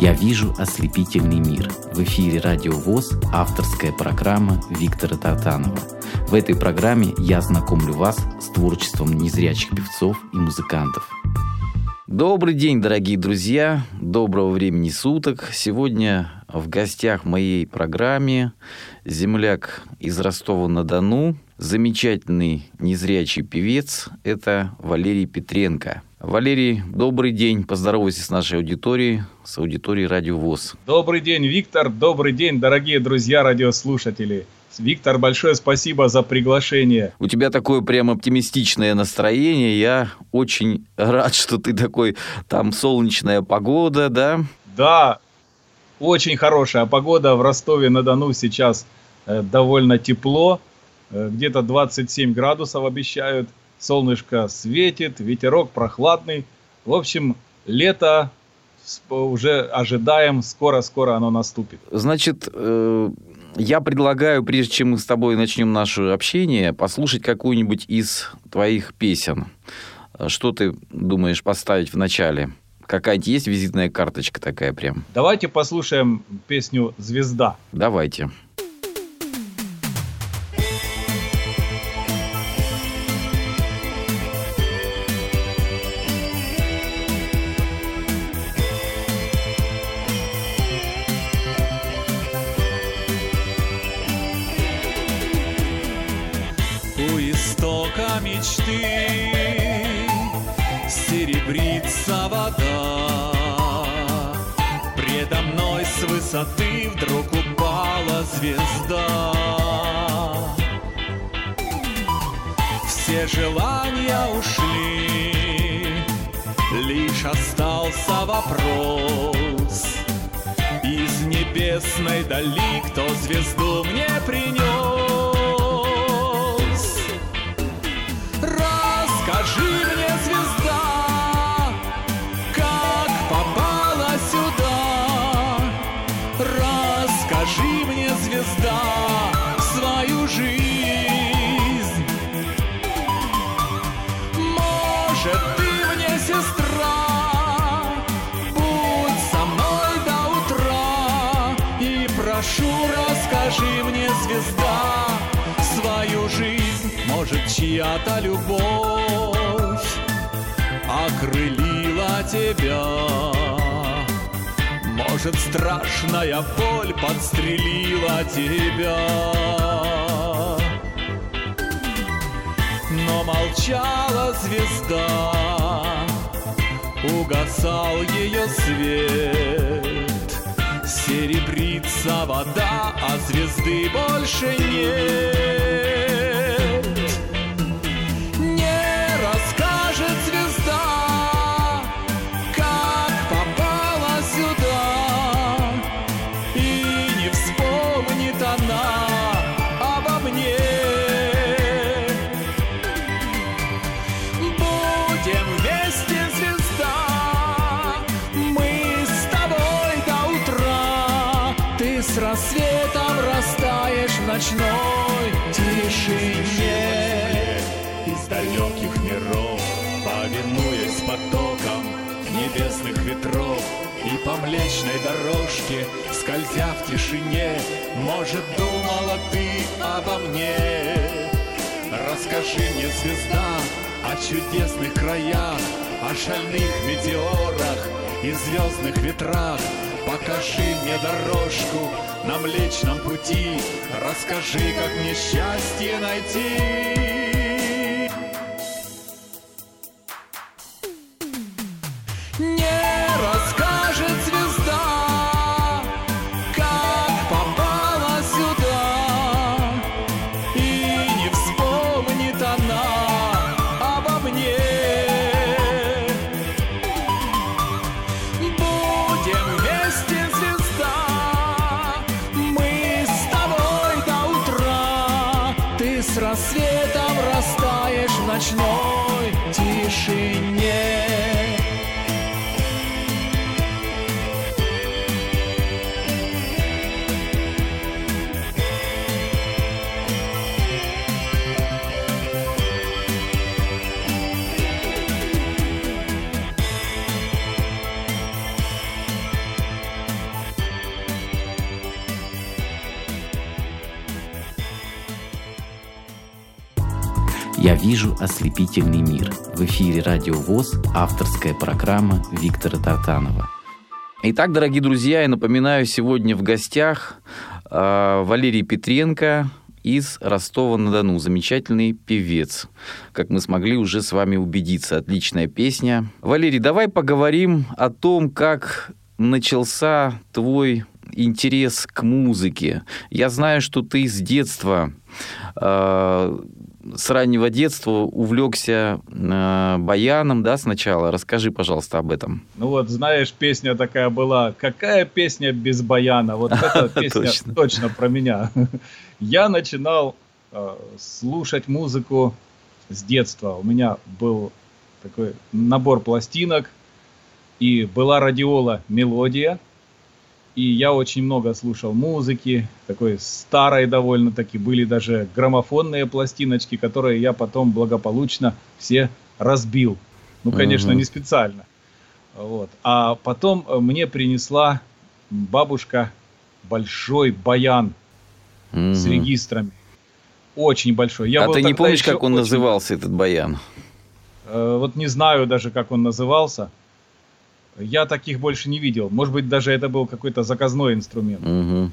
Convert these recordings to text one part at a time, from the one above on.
Я вижу ослепительный мир. В эфире Радио ВОЗ авторская программа Виктора Тартанова. В этой программе я знакомлю вас с творчеством незрячих певцов и музыкантов. Добрый день, дорогие друзья. Доброго времени суток. Сегодня в гостях моей программе земляк из Ростова-на-Дону, замечательный незрячий певец, это Валерий Петренко. Валерий, добрый день, поздоровайся с нашей аудиторией, с аудиторией Радио ВОЗ. Добрый день, Виктор, добрый день, дорогие друзья, радиослушатели. Виктор, большое спасибо за приглашение. У тебя такое прям оптимистичное настроение. Я очень рад, что ты такой, там солнечная погода, да? Да, очень хорошая погода. В Ростове-на-Дону сейчас э, довольно тепло. Э, где-то 27 градусов обещают. Солнышко светит, ветерок прохладный. В общем, лето уже ожидаем, скоро-скоро оно наступит. Значит, э, я предлагаю, прежде чем мы с тобой начнем наше общение, послушать какую-нибудь из твоих песен. Что ты думаешь поставить в начале? Какая-нибудь есть визитная карточка такая прям? Давайте послушаем песню «Звезда». Давайте. Высоты вдруг упала звезда. Все желания ушли, лишь остался вопрос. Из небесной дали кто звезду мне принес. Чья-то любовь окрылила тебя. Может, страшная боль подстрелила тебя. Но молчала звезда, угасал ее свет. Серебрится вода, а звезды больше нет. Ветров И по млечной дорожке, скользя в тишине Может, думала ты обо мне Расскажи мне, звезда, о чудесных краях О шальных метеорах и звездных ветрах Покажи мне дорожку на Млечном пути, Расскажи, как мне счастье найти. Вижу ослепительный мир. В эфире Радио ВОЗ, авторская программа Виктора Тартанова. Итак, дорогие друзья, я напоминаю, сегодня в гостях э, Валерий Петренко из Ростова-на-Дону. Замечательный певец, как мы смогли уже с вами убедиться. Отличная песня. Валерий, давай поговорим о том, как начался твой интерес к музыке. Я знаю, что ты с детства э, с раннего детства увлекся э, баяном, да, сначала. Расскажи, пожалуйста, об этом. Ну вот, знаешь, песня такая была. Какая песня без баяна? Вот эта песня точно. точно про меня. Я начинал э, слушать музыку с детства. У меня был такой набор пластинок, и была радиола «Мелодия», и я очень много слушал музыки, такой старой довольно-таки. Были даже граммофонные пластиночки, которые я потом благополучно все разбил. Ну, конечно, uh-huh. не специально. Вот. А потом э, мне принесла бабушка большой баян uh-huh. с регистрами. Очень большой. Я а ты не помнишь, как он очень... назывался, этот баян? Э, вот не знаю даже, как он назывался. Я таких больше не видел. Может быть, даже это был какой-то заказной инструмент. Угу.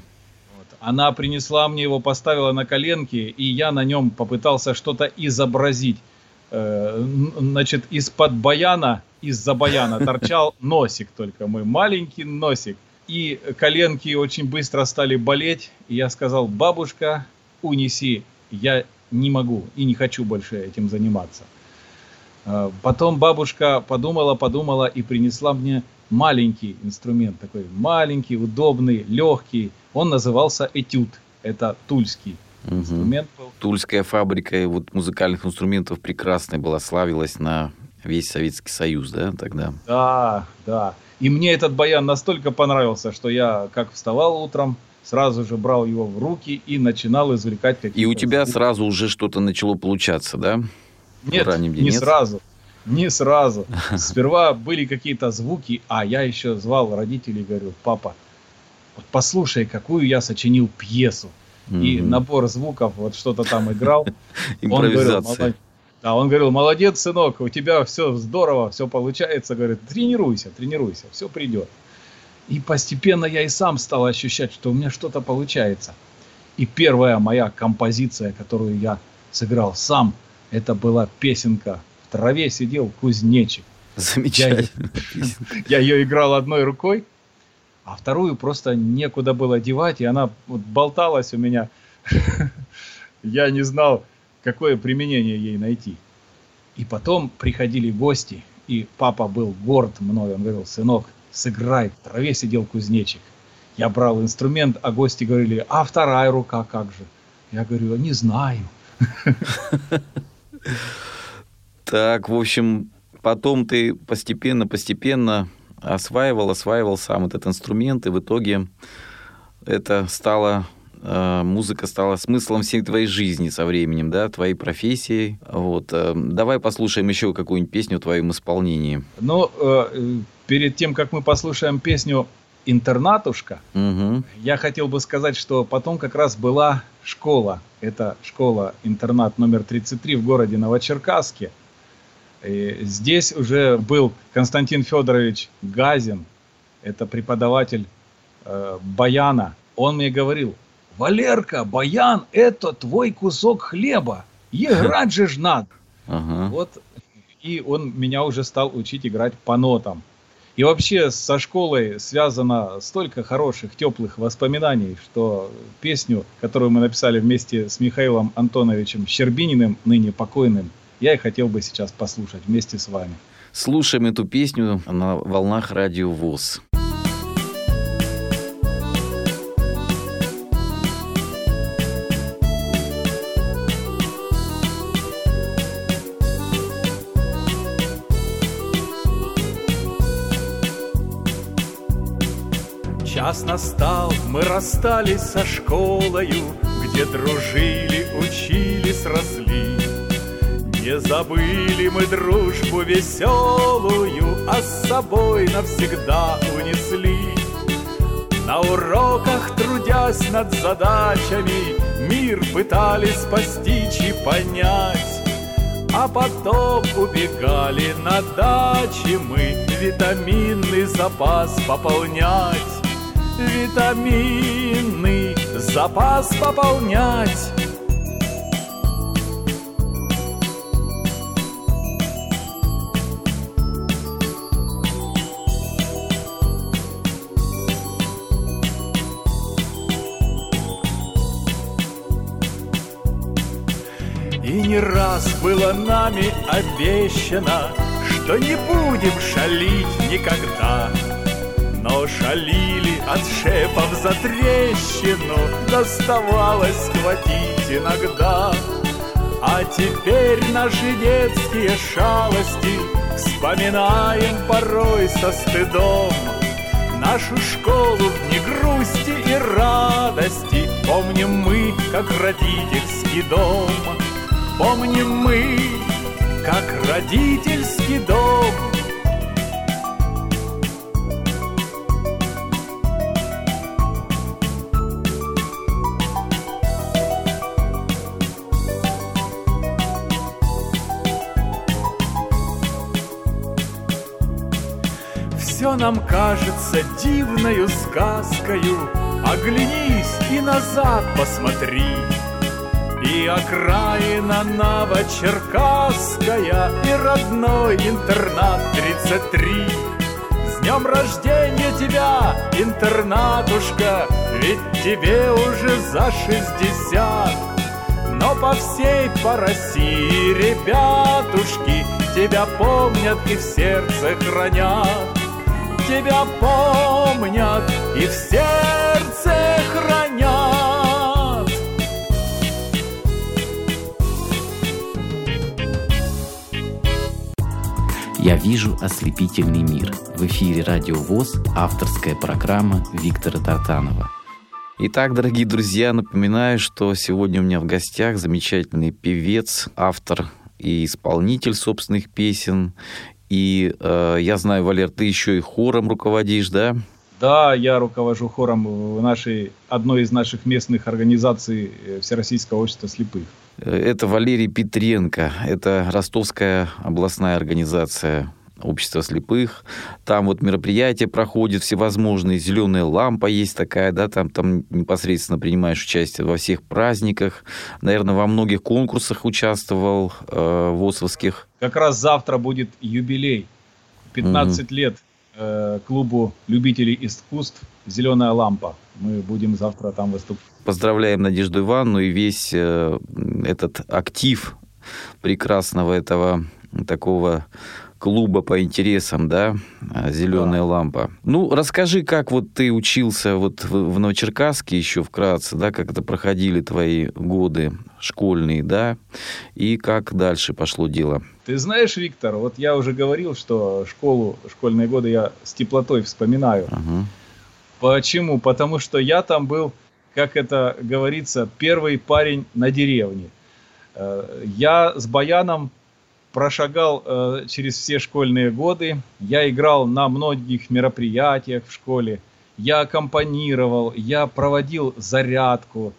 Вот. Она принесла мне его, поставила на коленки, и я на нем попытался что-то изобразить. Э, значит, из-под баяна, из-за баяна торчал носик только мой, маленький носик. И коленки очень быстро стали болеть. И я сказал, бабушка, унеси, я не могу и не хочу больше этим заниматься. А, потом бабушка подумала, подумала и принесла мне маленький инструмент, такой маленький, удобный, легкий. Он назывался этюд. Это тульский угу. инструмент был. Тульская фабрика вот музыкальных инструментов прекрасная была, славилась на весь Советский Союз, да, тогда? Да, да. И мне этот баян настолько понравился, что я как вставал утром, сразу же брал его в руки и начинал извлекать какие-то... И у тебя звуки. сразу уже что-то начало получаться, да? Нет, раннем не нет? сразу. Не сразу. Сперва были какие-то звуки, а я еще звал родителей, говорю, папа, вот послушай, какую я сочинил пьесу. И набор звуков, вот что-то там играл. Импровизация. Да, он говорил, молодец, сынок, у тебя все здорово, все получается. Говорит, тренируйся, тренируйся, все придет. И постепенно я и сам стал ощущать, что у меня что-то получается. И первая моя композиция, которую я сыграл сам – это была песенка «В траве сидел кузнечик». Замечательно. Я, я ее играл одной рукой, а вторую просто некуда было девать, и она вот болталась у меня. Я не знал, какое применение ей найти. И потом приходили гости, и папа был горд мной. Он говорил, сынок, сыграй, в траве сидел кузнечик. Я брал инструмент, а гости говорили, а вторая рука как же? Я говорю, не знаю. Так, в общем, потом ты постепенно-постепенно осваивал, осваивал сам этот инструмент, и в итоге это стало э, музыка стала смыслом всей твоей жизни со временем, да, твоей профессии. Вот. Э, давай послушаем еще какую-нибудь песню в твоем исполнении. Ну, э, перед тем, как мы послушаем песню «Интернатушка», угу. я хотел бы сказать, что потом как раз была школа. Это школа-интернат номер 33 в городе Новочеркасске. И здесь уже был Константин Федорович Газин, это преподаватель э, баяна. Он мне говорил, Валерка, баян – это твой кусок хлеба, играть же ж надо. Ага. Вот, и он меня уже стал учить играть по нотам. И вообще со школой связано столько хороших, теплых воспоминаний, что песню, которую мы написали вместе с Михаилом Антоновичем Щербининым, ныне покойным, я и хотел бы сейчас послушать вместе с вами. Слушаем эту песню на волнах радио ВОЗ. Час настал, мы расстались со школою, Где дружили, учились, росли. Не забыли мы дружбу веселую, А с собой навсегда унесли. На уроках, трудясь над задачами, Мир пытались постичь и понять, А потом убегали на даче мы Витаминный запас пополнять Витаминный запас пополнять не раз было нами обещано, Что не будем шалить никогда. Но шалили от шепов за трещину, Доставалось схватить иногда. А теперь наши детские шалости Вспоминаем порой со стыдом. Нашу школу в дни грусти и радости Помним мы, как родительский дом. Помним мы, как родительский дом нам кажется дивною сказкою. Оглянись и назад посмотри. И окраина Новочеркасская И родной интернат 33 С днем рождения тебя, интернатушка Ведь тебе уже за 60 Но по всей по России ребятушки Тебя помнят и в сердце хранят Тебя помнят и в сердце хранят «Я вижу ослепительный мир». В эфире «Радио ВОЗ» авторская программа Виктора Тартанова. Итак, дорогие друзья, напоминаю, что сегодня у меня в гостях замечательный певец, автор и исполнитель собственных песен. И э, я знаю, Валер, ты еще и хором руководишь, да? Да, я руковожу хором в нашей, одной из наших местных организаций э, Всероссийского общества слепых. Это Валерий Петренко, это Ростовская областная организация общества слепых. Там вот мероприятия проходят всевозможные. Зеленая лампа есть такая, да, там, там непосредственно принимаешь участие во всех праздниках. Наверное, во многих конкурсах участвовал э, ВОСовских. Как раз завтра будет юбилей. 15 угу. лет э, клубу любителей искусств «Зеленая лампа». Мы будем завтра там выступать. Поздравляем Надежду Ивановну и весь э, этот актив прекрасного этого такого клуба по интересам, да, «Зеленая да. лампа». Ну, расскажи, как вот ты учился вот в, в Новочеркасске еще вкратце, да, как это проходили твои годы школьные, да, и как дальше пошло дело? Ты знаешь, Виктор, вот я уже говорил, что школу, школьные годы я с теплотой вспоминаю. Ага. Почему? Потому что я там был, как это говорится, первый парень на деревне. Э, я с баяном прошагал э, через все школьные годы. Я играл на многих мероприятиях в школе. Я аккомпанировал, я проводил зарядку.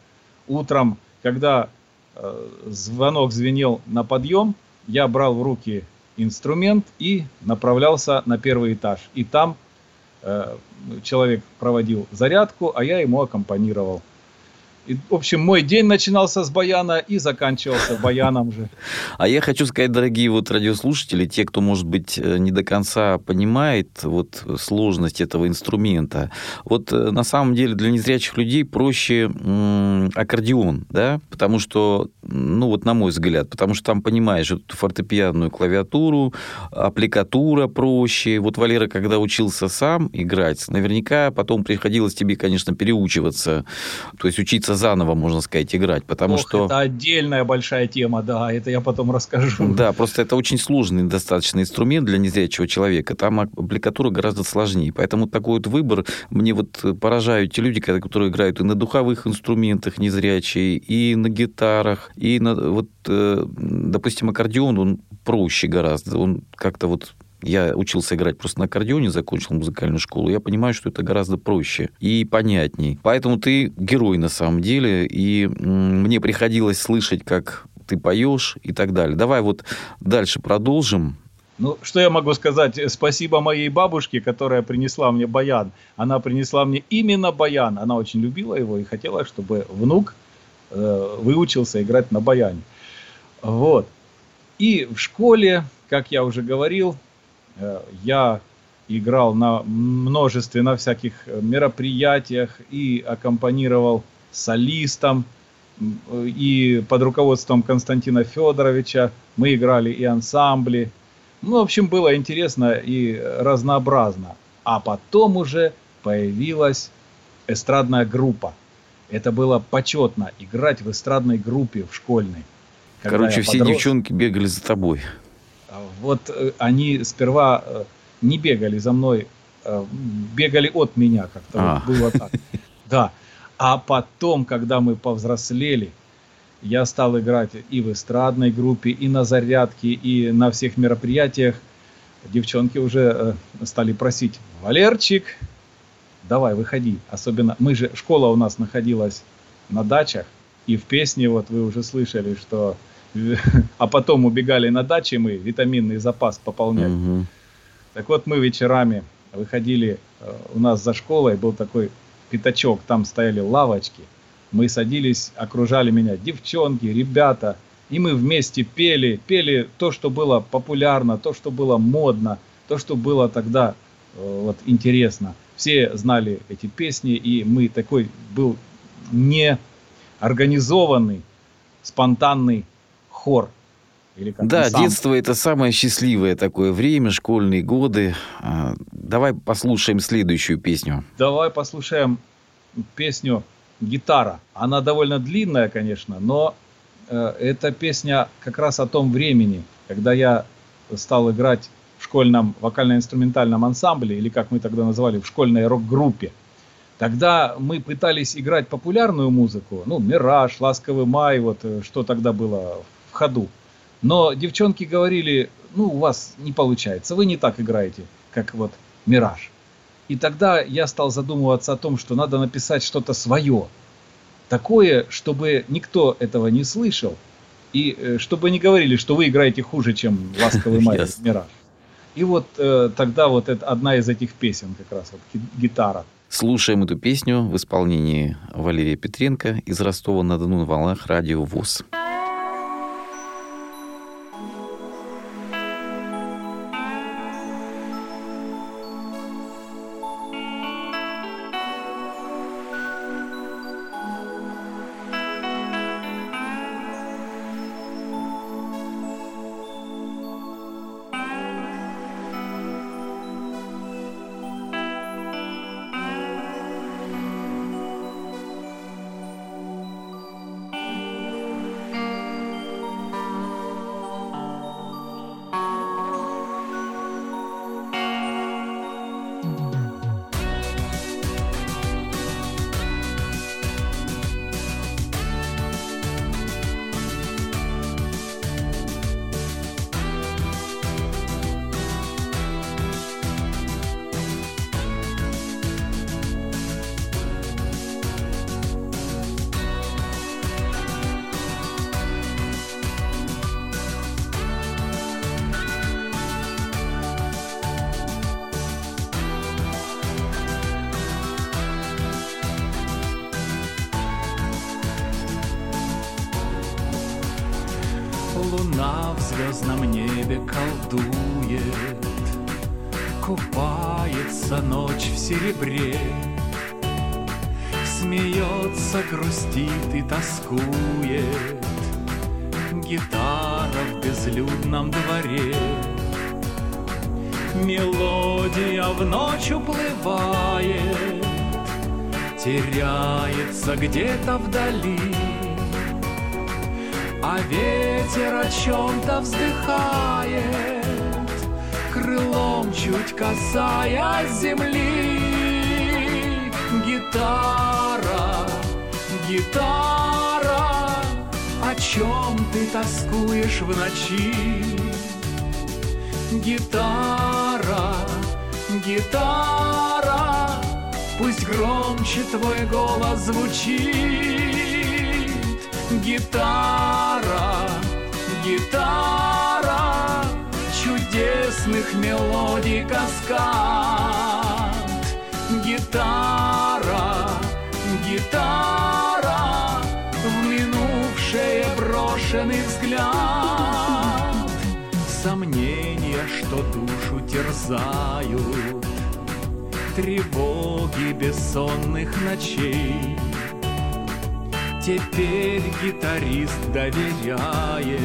Утром, когда э, звонок звенел на подъем, я брал в руки инструмент и направлялся на первый этаж. И там Э, человек проводил зарядку, а я ему аккомпанировал. И, в общем, мой день начинался с баяна и заканчивался баяном же. А я хочу сказать, дорогие вот радиослушатели, те, кто, может быть, э, не до конца понимает вот сложность этого инструмента, вот э, на самом деле для незрячих людей проще м- аккордеон, да, потому что, ну вот на мой взгляд, потому что там понимаешь эту фортепианную клавиатуру, аппликатура проще. Вот Валера, когда учился сам играть, наверняка потом приходилось тебе, конечно, переучиваться, то есть учиться заново, можно сказать, играть, потому Ох, что... Это отдельная большая тема, да, это я потом расскажу. Да, просто это очень сложный достаточно инструмент для незрячего человека, там аппликатура гораздо сложнее, поэтому такой вот выбор, мне вот поражают те люди, которые играют и на духовых инструментах незрячие, и на гитарах, и на, вот, э, допустим, аккордеон, он проще гораздо, он как-то вот я учился играть просто на аккордеоне, закончил музыкальную школу. Я понимаю, что это гораздо проще и понятней. Поэтому ты герой на самом деле. И мне приходилось слышать, как ты поешь и так далее. Давай вот дальше продолжим. Ну, что я могу сказать? Спасибо моей бабушке, которая принесла мне баян. Она принесла мне именно баян. Она очень любила его и хотела, чтобы внук э, выучился играть на баяне. Вот. И в школе, как я уже говорил, я играл на множестве, на всяких мероприятиях и аккомпанировал солистам. И под руководством Константина Федоровича мы играли и ансамбли, ну, в общем, было интересно и разнообразно. А потом уже появилась эстрадная группа. Это было почетно играть в эстрадной группе в школьной. Короче, все подрос... девчонки бегали за тобой. Вот э, они сперва э, не бегали за мной, э, бегали от меня как-то. А. Вот было так. Да. А потом, когда мы повзрослели, я стал играть и в эстрадной группе, и на зарядке, и на всех мероприятиях. Девчонки уже стали просить, Валерчик, давай, выходи. Особенно, мы же, школа у нас находилась на дачах, и в песне вот вы уже слышали, что... А потом убегали на даче мы, витаминный запас пополнять. Угу. Так вот, мы вечерами выходили, э, у нас за школой был такой пятачок, там стояли лавочки – мы садились, окружали меня девчонки, ребята, и мы вместе пели, пели то, что было популярно, то, что было модно, то, что было тогда э, вот интересно. Все знали эти песни, и мы такой был не организованный, спонтанный хор. Или как да, сам. детство это самое счастливое такое время, школьные годы. А, давай послушаем следующую песню. Давай послушаем песню гитара. Она довольно длинная, конечно, но э, эта песня как раз о том времени, когда я стал играть в школьном вокально-инструментальном ансамбле, или как мы тогда называли, в школьной рок-группе. Тогда мы пытались играть популярную музыку, ну, «Мираж», «Ласковый май», вот э, что тогда было ходу. Но девчонки говорили, ну, у вас не получается, вы не так играете, как вот «Мираж». И тогда я стал задумываться о том, что надо написать что-то свое. Такое, чтобы никто этого не слышал. И э, чтобы не говорили, что вы играете хуже, чем «Ласковый май» yes. «Мираж». И вот э, тогда вот это одна из этих песен как раз, вот гитара. Слушаем эту песню в исполнении Валерия Петренко из Ростова-на-Дону на волнах радио ВОЗ. Луна в звездном небе колдует, Купается ночь в серебре, Смеется, грустит и тоскует Гитара в безлюдном дворе. Мелодия в ночь уплывает, Теряется где-то вдали. А ветер о чем-то вздыхает, Крылом чуть касаясь земли. Гитара, гитара, О чем ты тоскуешь в ночи? Гитара, гитара, Пусть громче твой голос звучит гитара, гитара чудесных мелодий каскад. Гитара, гитара, в минувшее брошенный взгляд. Сомнения, что душу терзают, тревоги бессонных ночей. Теперь гитарист доверяет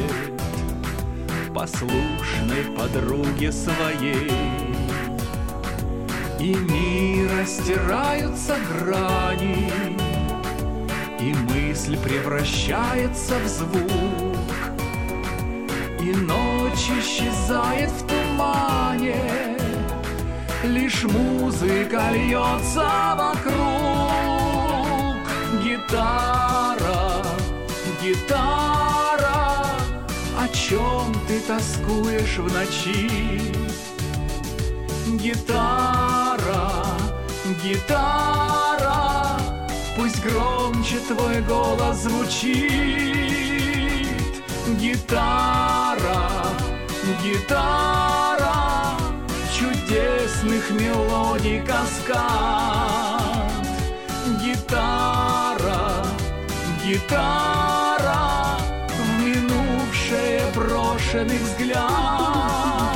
послушной подруге своей. И мира стираются грани, И мысль превращается в звук, И ночь исчезает в тумане, Лишь музыка льется вокруг. Гитара, гитара, о чем ты тоскуешь в ночи? Гитара, гитара, пусть громче твой голос звучит. Гитара, гитара, чудесных мелодий каскад. Гитара, гитара, в минувшее брошенный взгляд.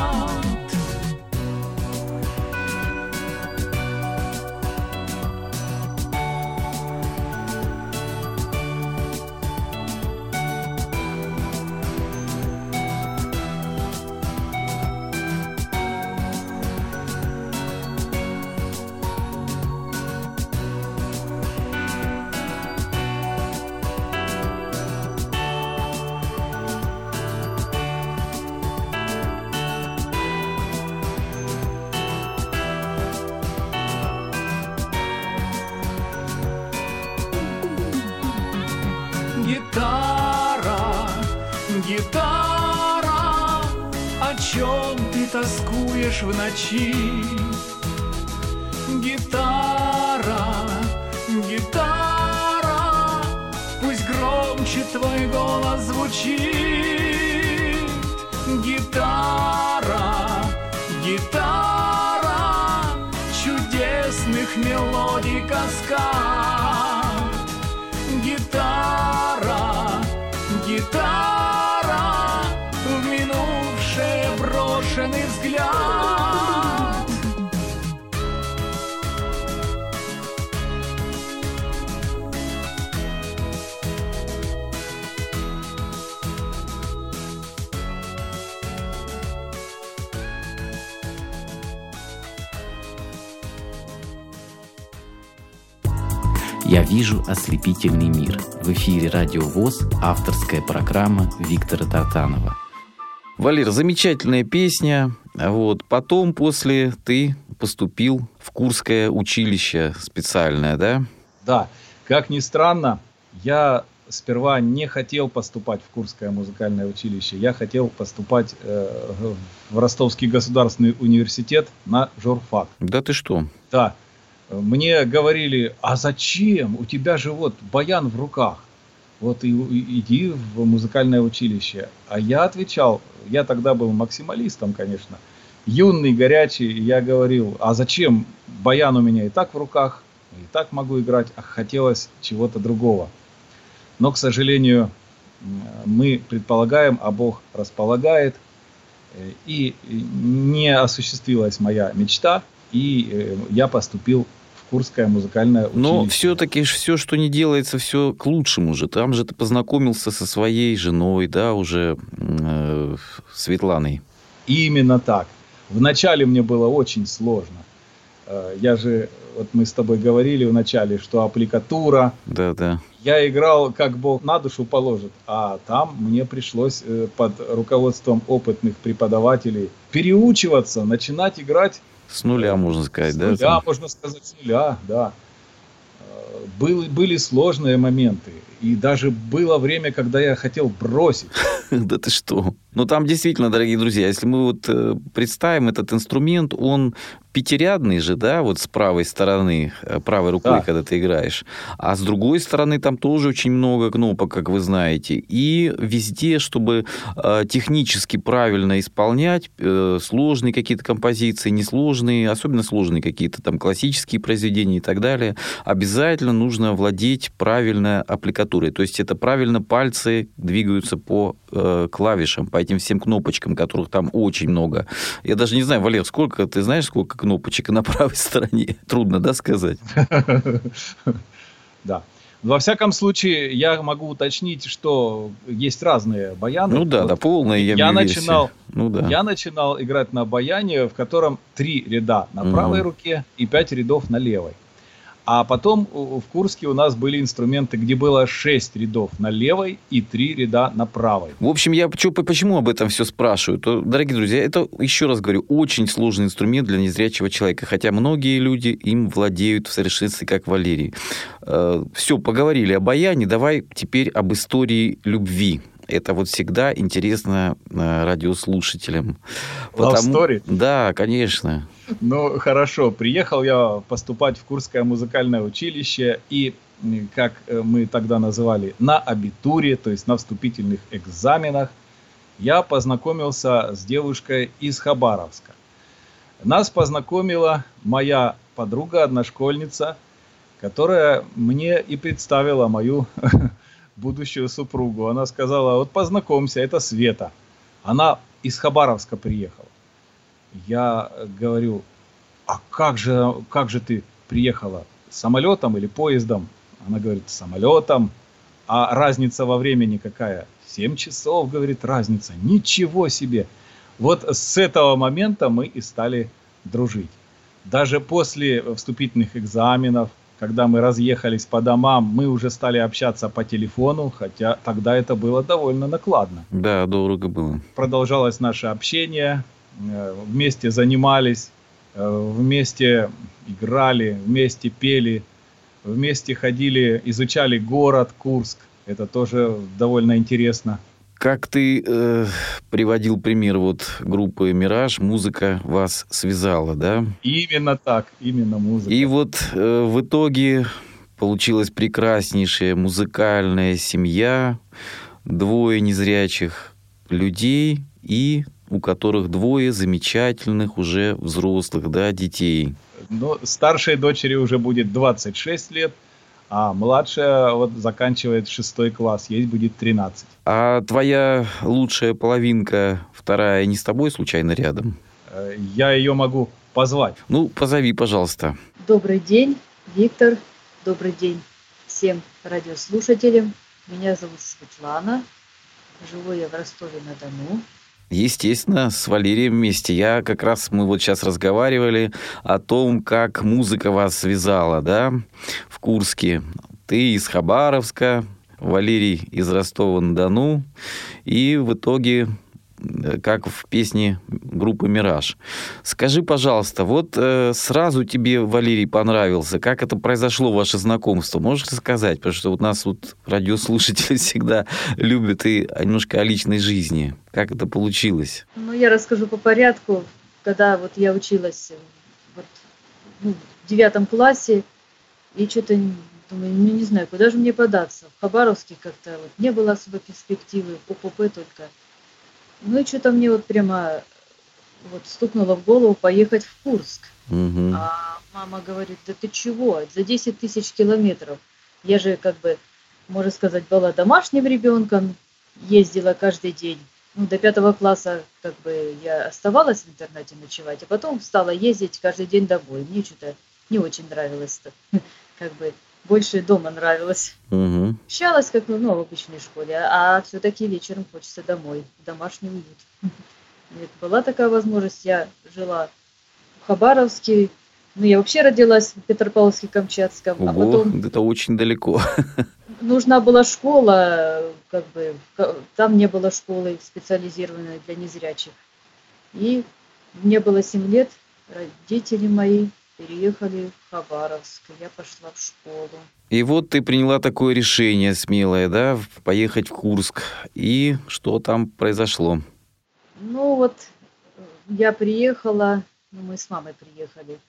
Тоскуешь в ночи? Гитара, гитара, пусть громче твой голос звучит. Гитара, гитара, чудесных мелодий каскад. Вижу ослепительный мир. В эфире Радио ВОЗ, авторская программа Виктора Тартанова. Валер, замечательная песня. Вот. Потом, после, ты поступил в Курское училище специальное, да? Да, как ни странно, я сперва не хотел поступать в Курское музыкальное училище. Я хотел поступать э, в Ростовский государственный университет на журфак. Да ты что? Да, мне говорили, а зачем? У тебя же вот баян в руках. Вот и, и- иди в музыкальное училище. А я отвечал, я тогда был максималистом, конечно, юный, горячий. Я говорил, а зачем? Баян у меня и так в руках, и так могу играть, а хотелось чего-то другого. Но, к сожалению, мы предполагаем, а Бог располагает. Э, И не осуществилась моя мечта, и э, я поступил Курское музыкальное училище. Но все-таки все, что не делается, все к лучшему же. Там же ты познакомился со своей женой, да, уже э, Светланой. Именно так. Вначале мне было очень сложно. Э, Я же, вот мы с тобой говорили вначале, что аппликатура. Да, да. Я играл, как Бог на душу положит, а там мне пришлось э, под руководством опытных преподавателей переучиваться, начинать играть С нуля, можно сказать, с да? нуля, там? можно сказать, с нуля, да. Э, был, были сложные моменты. И даже было время, когда я хотел бросить. Да ты что? Ну, там действительно, дорогие друзья, если мы вот э, представим этот инструмент, он пятирядный же, да, вот с правой стороны, э, правой рукой, да. когда ты играешь. А с другой стороны там тоже очень много кнопок, как вы знаете. И везде, чтобы э, технически правильно исполнять э, сложные какие-то композиции, несложные, особенно сложные какие-то там классические произведения и так далее, обязательно нужно владеть правильно аппликатурой. То есть это правильно пальцы двигаются по э, клавишам, по этим всем кнопочкам, которых там очень много. Я даже не знаю, Валер, сколько, ты знаешь, сколько кнопочек на правой стороне? Трудно, да, сказать? Да. Во всяком случае, я могу уточнить, что есть разные баяны. Ну да, вот да, полная я, я начинал, ну, да. я начинал играть на баяне, в котором три ряда на правой угу. руке и пять рядов на левой. А потом в Курске у нас были инструменты, где было 6 рядов на левой и 3 ряда на правой. В общем, я почему об этом все спрашиваю? То, дорогие друзья, это, еще раз говорю, очень сложный инструмент для незрячего человека, хотя многие люди им владеют в совершенстве, как Валерий. Э, все, поговорили о баяне, давай теперь об истории любви. Это вот всегда интересно э, радиослушателям. Love Потому... story? Да, конечно. Ну, хорошо. Приехал я поступать в Курское музыкальное училище, и, как э, мы тогда называли, на абитуре, то есть на вступительных экзаменах, я познакомился с девушкой из Хабаровска. Нас познакомила моя подруга, одношкольница, которая мне и представила мою будущую супругу. Она сказала, вот познакомься, это Света. Она из Хабаровска приехала. Я говорю, а как же, как же ты приехала? Самолетом или поездом? Она говорит, самолетом. А разница во времени какая? 7 часов, говорит, разница. Ничего себе. Вот с этого момента мы и стали дружить. Даже после вступительных экзаменов, когда мы разъехались по домам, мы уже стали общаться по телефону, хотя тогда это было довольно накладно. Да, дорого было. Продолжалось наше общение, э, вместе занимались, э, вместе играли, вместе пели, вместе ходили, изучали город Курск. Это тоже довольно интересно. Как ты э, приводил пример вот группы «Мираж», музыка вас связала, да? Именно так, именно музыка. И вот э, в итоге получилась прекраснейшая музыкальная семья, двое незрячих людей и у которых двое замечательных уже взрослых, да, детей. Ну, старшей дочери уже будет 26 лет – а младшая вот заканчивает шестой класс, ей будет 13. А твоя лучшая половинка, вторая, не с тобой случайно рядом? Э, я ее могу позвать. Ну, позови, пожалуйста. Добрый день, Виктор. Добрый день всем радиослушателям. Меня зовут Светлана. Живу я в Ростове-на-Дону. Естественно, с Валерием вместе. Я как раз, мы вот сейчас разговаривали о том, как музыка вас связала, да, в Курске. Ты из Хабаровска, Валерий из Ростова-на-Дону. И в итоге как в песне группы «Мираж». Скажи, пожалуйста, вот э, сразу тебе Валерий понравился. Как это произошло, ваше знакомство? Можешь сказать? Потому что у нас вот радиослушатели всегда любят и немножко о личной жизни. Как это получилось? Ну, я расскажу по порядку. Когда вот я училась вот, ну, в девятом классе, и что-то думаю, ну не знаю, куда же мне податься. В Хабаровске как-то вот не было особо перспективы, в только – ну и что-то мне вот прямо вот стукнуло в голову поехать в Курск. Угу. А мама говорит, да ты чего, за 10 тысяч километров. Я же как бы, можно сказать, была домашним ребенком, ездила каждый день. Ну, до пятого класса как бы я оставалась в интернете ночевать, а потом стала ездить каждый день домой. Мне что-то не очень нравилось. Как бы больше дома нравилось. Угу. Общалась, как ну, в обычной школе, а все-таки вечером хочется домой, в домашний уют. Нет, была такая возможность, я жила в Хабаровске, ну, я вообще родилась в Петропавловске-Камчатском, а потом... это очень далеко. Нужна была школа, как бы, там не было школы специализированной для незрячих. И мне было 7 лет, родители мои переехали в Хабаровск, я пошла в школу. И вот ты приняла такое решение смелое, да, поехать в Курск. И что там произошло? Ну вот, я приехала, ну мы с мамой приехали,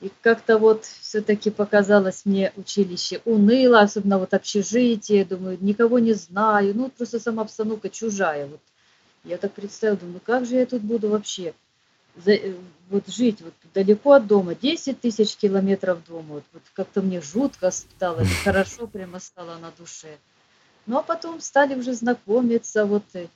и как-то вот все-таки показалось мне училище уныло, особенно вот общежитие, думаю, никого не знаю, ну просто сама обстановка чужая. Вот. Я так представила, думаю, как же я тут буду вообще вот жить вот далеко от дома, 10 тысяч километров дома, вот, вот как-то мне жутко стало, хорошо прямо стало на душе. Ну а потом стали уже знакомиться вот э,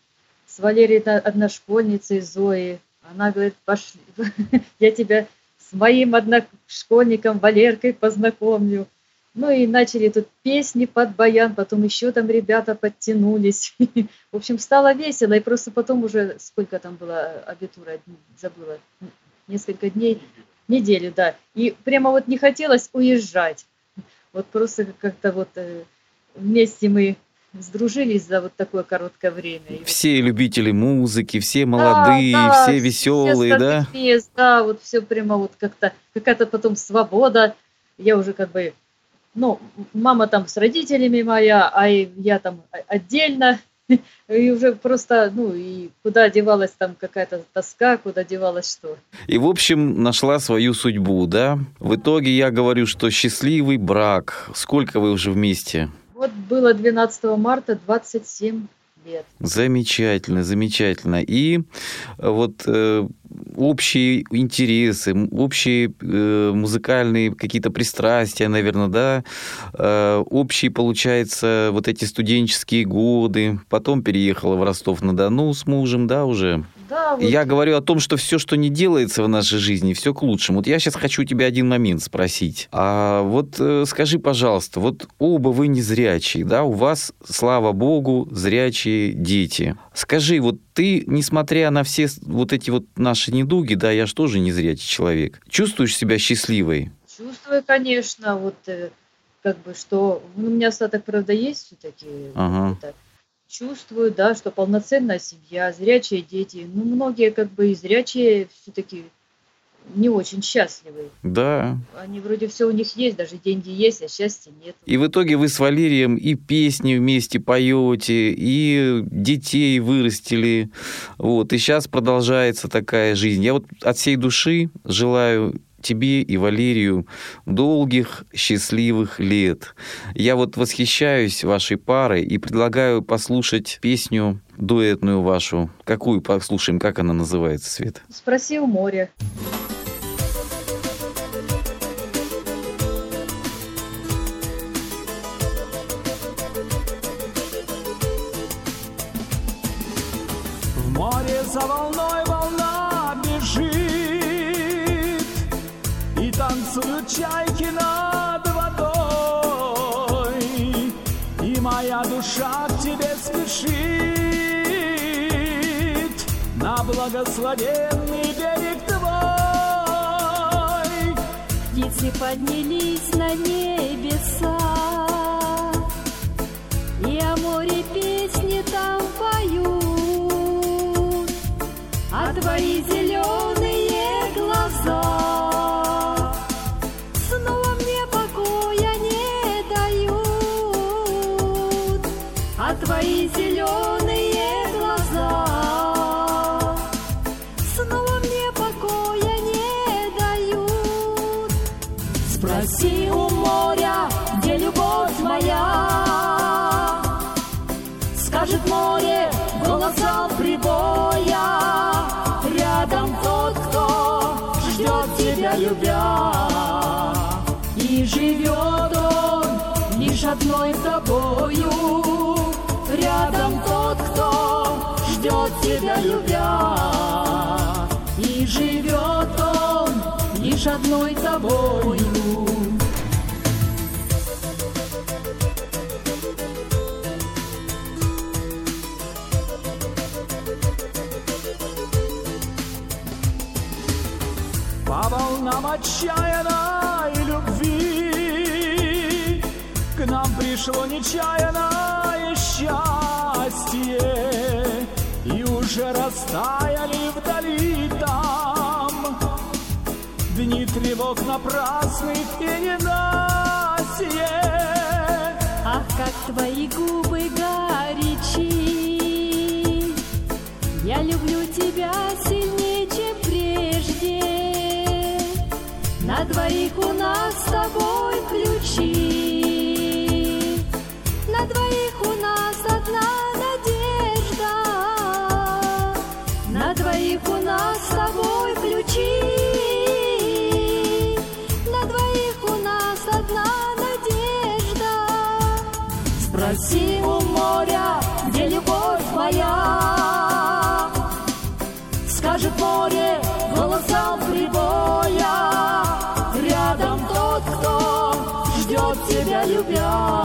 с Валерией одношкольницей Зоей. Она говорит, пошли, я тебя с моим одношкольником Валеркой познакомлю. Ну и начали тут песни под баян, потом еще там ребята подтянулись. В общем, стало весело, и просто потом уже, сколько там было абитура, забыла, несколько дней, неделю, да. И прямо вот не хотелось уезжать. Вот просто как-то вот э, вместе мы сдружились за вот такое короткое время. Все любители музыки, все молодые, да, да, все веселые, все да? Мест, да, вот все прямо вот как-то, какая-то потом свобода. Я уже как бы, ну, мама там с родителями моя, а я там отдельно. И уже просто, ну, и куда девалась там какая-то тоска, куда девалась что. И, в общем, нашла свою судьбу, да? В итоге я говорю, что счастливый брак. Сколько вы уже вместе? Вот было 12 марта 27 лет. Замечательно, замечательно. И э, вот э, общие интересы, общие э, музыкальные какие-то пристрастия, наверное, да, э, общие, получается, вот эти студенческие годы. Потом переехала в Ростов-на-Дону с мужем, да, уже? Да, вот. Я говорю о том, что все, что не делается в нашей жизни, все к лучшему. Вот я сейчас хочу тебя один момент спросить. А вот э, скажи, пожалуйста, вот оба вы не зрячие, да, у вас, слава богу, зрячие дети. Скажи, вот ты, несмотря на все вот эти вот наши недуги, да, я же тоже не зрячий человек, чувствуешь себя счастливой? Чувствую, конечно, вот э, как бы, что ну, у меня остаток, правда, есть все-таки. Ага чувствую, да, что полноценная семья, зрячие дети. Ну, многие как бы и зрячие все-таки не очень счастливы. Да. Они вроде все у них есть, даже деньги есть, а счастья нет. И в итоге вы с Валерием и песни вместе поете, и детей вырастили. Вот. И сейчас продолжается такая жизнь. Я вот от всей души желаю тебе и Валерию долгих счастливых лет. Я вот восхищаюсь вашей парой и предлагаю послушать песню дуэтную вашу. Какую послушаем? Как она называется, Свет? Спроси у моря. Благословенный берег твой. Птицы поднялись на небеса, И о море песни там поют, А твои зеленые тебя любя И живет он лишь одной тобою рядом тот, кто ждет тебя, любя. И живет он лишь одной тобою. Отчаянной любви. К нам пришло нечаянное счастье. И уже растаяли вдали там. Дни тревог напрасных и ненастье. Ах, как твои губы горячи, Я люблю тебя сильнее, двоих у нас с тобой ключи, любя,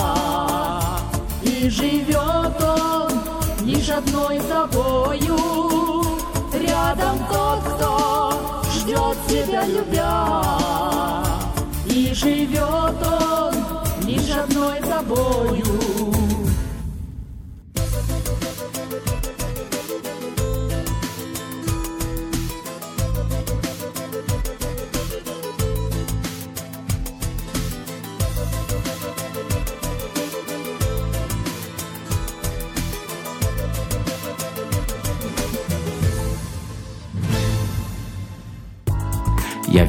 И живет он лишь одной тобою. Рядом тот, кто ждет тебя, любя, И живет он лишь одной тобою.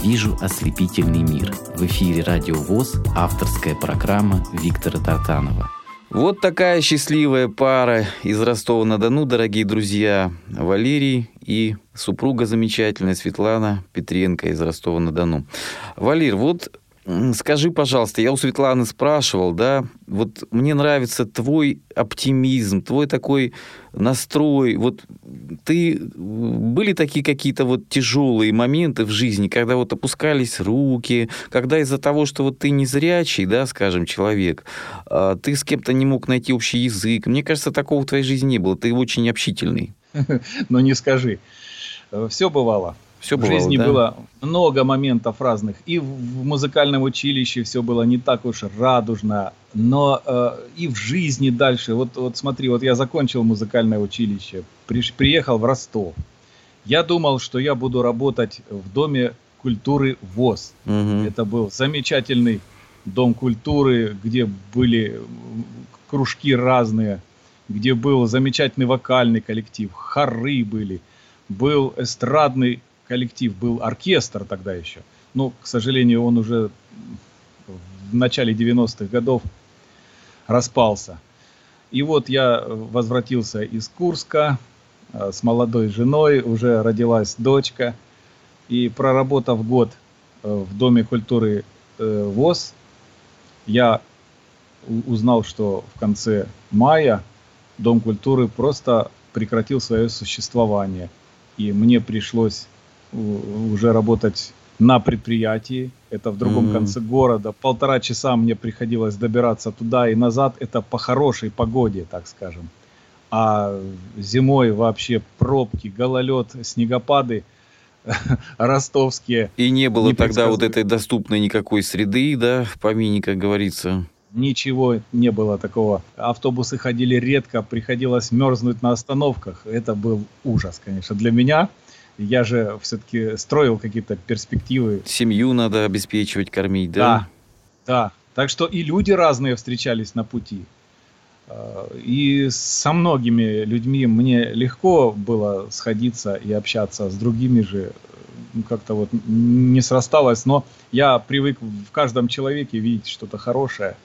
Вижу ослепительный мир. В эфире Радио ВОЗ авторская программа Виктора Тартанова. Вот такая счастливая пара из Ростова-на-Дону, дорогие друзья. Валерий и супруга замечательная Светлана Петренко из Ростова-на-Дону. Валер, вот скажи, пожалуйста, я у Светланы спрашивал, да, вот мне нравится твой оптимизм, твой такой настрой. Вот ты были такие какие-то вот тяжелые моменты в жизни, когда вот опускались руки, когда из-за того, что вот ты незрячий, да, скажем, человек, а, ты с кем-то не мог найти общий язык. Мне кажется, такого в твоей жизни не было. Ты очень общительный. Но не скажи. Все бывало. Все в бывало, жизни да? было много моментов разных. И в в музыкальном училище все было не так уж радужно, но э, и в жизни дальше. Вот, вот смотри, вот я закончил музыкальное училище, приш- приехал в Ростов. Я думал, что я буду работать в Доме культуры ВОЗ. Мгм. Это был замечательный дом культуры, где были кружки разные, где был замечательный вокальный коллектив, хоры были, был эстрадный коллектив, был оркестр тогда еще. Но, к сожалению, он уже в начале 90-х годов распался. И вот я возвратился из Курска э, с молодой женой, уже родилась дочка. И проработав год э, в Доме культуры э, ВОЗ, я узнал, что в конце мая Дом культуры просто прекратил свое существование. И мне пришлось уже работать на предприятии. Это в другом Мгм. конце города. Полтора часа мне приходилось добираться туда и назад. Это по хорошей погоде, так скажем. А зимой вообще пробки, гололед, снегопады ростовские. И не было тогда вот этой доступной никакой среды, да, в помине, как говорится. Ничего не было такого. Автобусы ходили редко, приходилось мерзнуть на остановках. Это был ужас, конечно, для меня. Я же все-таки строил какие-то перспективы. Семью надо обеспечивать, кормить, да? Да, да. Так что и люди разные встречались на пути. Э, И со многими людьми мне легко было сходиться и общаться, с другими же ну, как-то вот не срасталось. Но я привык в каждом человеке видеть что-то хорошее,